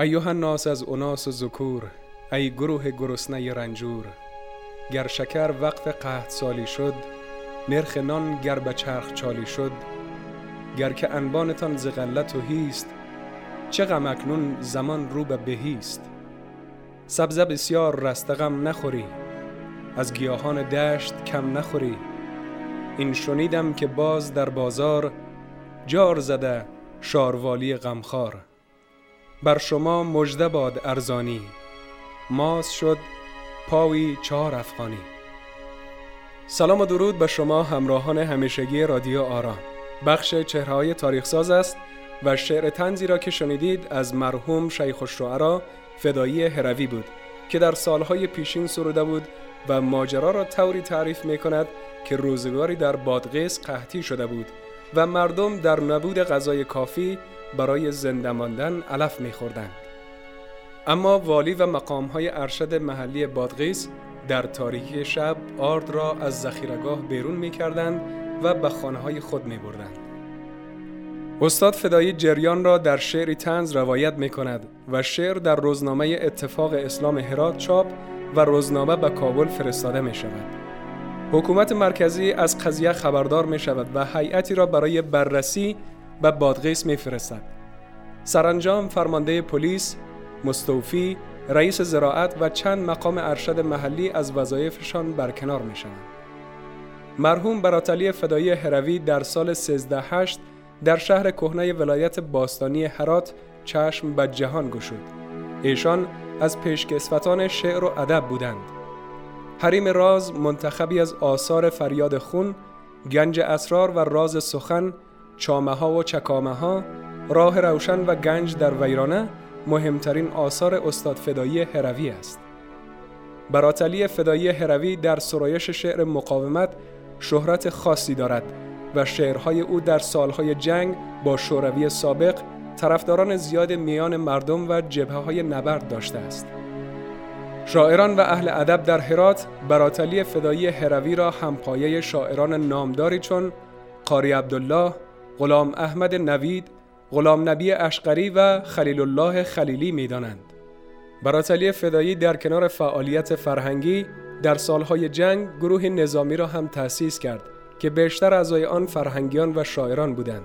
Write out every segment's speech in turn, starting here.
ایوه الناس از اناس و ذکور ای گروه گرسنه رنجور. گر شکر وقت قحط سالی شد نرخ نان گر به چرخ چالی شد. گر که انبانتان ز غلت و هیست چه غم اکنون زمان رو به بهیست. سبزه بسیار رستغم نخوری از گیاهان دشت کم نخوری. این شنیدم که باز در بازار جار زده شاروالی غمخوار. بر شما مژده باد ارزانی. ماس شد پاوی چهار افغانی. سلام و درود به شما همراهان همیشگی رادیو آرام. بخش چهرهای تاریخ ساز است و شعر تنزی را که شنیدید از مرحوم شیخ الشعرا فدایی هروی بود که در سالهای پیشین سروده بود و ماجرا را طوری تعریف می کند که روزگاری در بادغیس قحطی شده بود. و مردم در نبود غذای کافی برای زنده ماندن علف میخوردند. اما والی و مقامهای ارشد محلی بادغیس در تاریکی شب آرد را از ذخیرگاه بیرون می کردند و به خانه های خود می بردند. استاد فدایی جریان را در شعری تنز روایت می کند و شعر در روزنامه اتفاق اسلام هرات چاپ و روزنامه به کابل فرستاده می شود. حکومت مرکزی از قضیه خبردار می شود و هیئتی را برای بررسی به بادغیس می فرستد. سرانجام فرمانده پلیس، مستوفی، رئیس زراعت و چند مقام ارشد محلی از وظایفشان برکنار می شوند. مرحوم براتلی فدایی هروی در سال 138 در شهر کهنه ولایت باستانی هرات چشم به جهان گشود. ایشان از پیشکسوتان شعر و ادب بودند. حریم راز منتخبی از آثار فریاد خون، گنج اسرار و راز سخن، چامه ها و چکامه ها، راه روشن و گنج در ویرانه مهمترین آثار استاد فدایی هروی است. براتلی فدایی هروی در سرایش شعر مقاومت شهرت خاصی دارد و شعرهای او در سالهای جنگ با شوروی سابق طرفداران زیاد میان مردم و جبهه های نبرد داشته است. شاعران و اهل ادب در هرات براتلی فدایی هروی را همپایه شاعران نامداری چون قاری عبدالله، غلام احمد نوید، غلام نبی اشقری و خلیل الله خلیلی می دانند. براتلی فدایی در کنار فعالیت فرهنگی در سالهای جنگ گروه نظامی را هم تأسیس کرد که بیشتر اعضای آن فرهنگیان و شاعران بودند.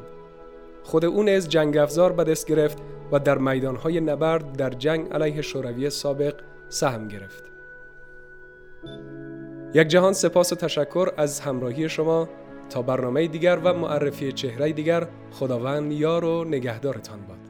خود او نیز جنگ افزار به گرفت و در میدانهای نبرد در جنگ علیه شوروی سابق سهم گرفت. یک جهان سپاس و تشکر از همراهی شما تا برنامه دیگر و معرفی چهره دیگر خداوند یار و نگهدارتان باد.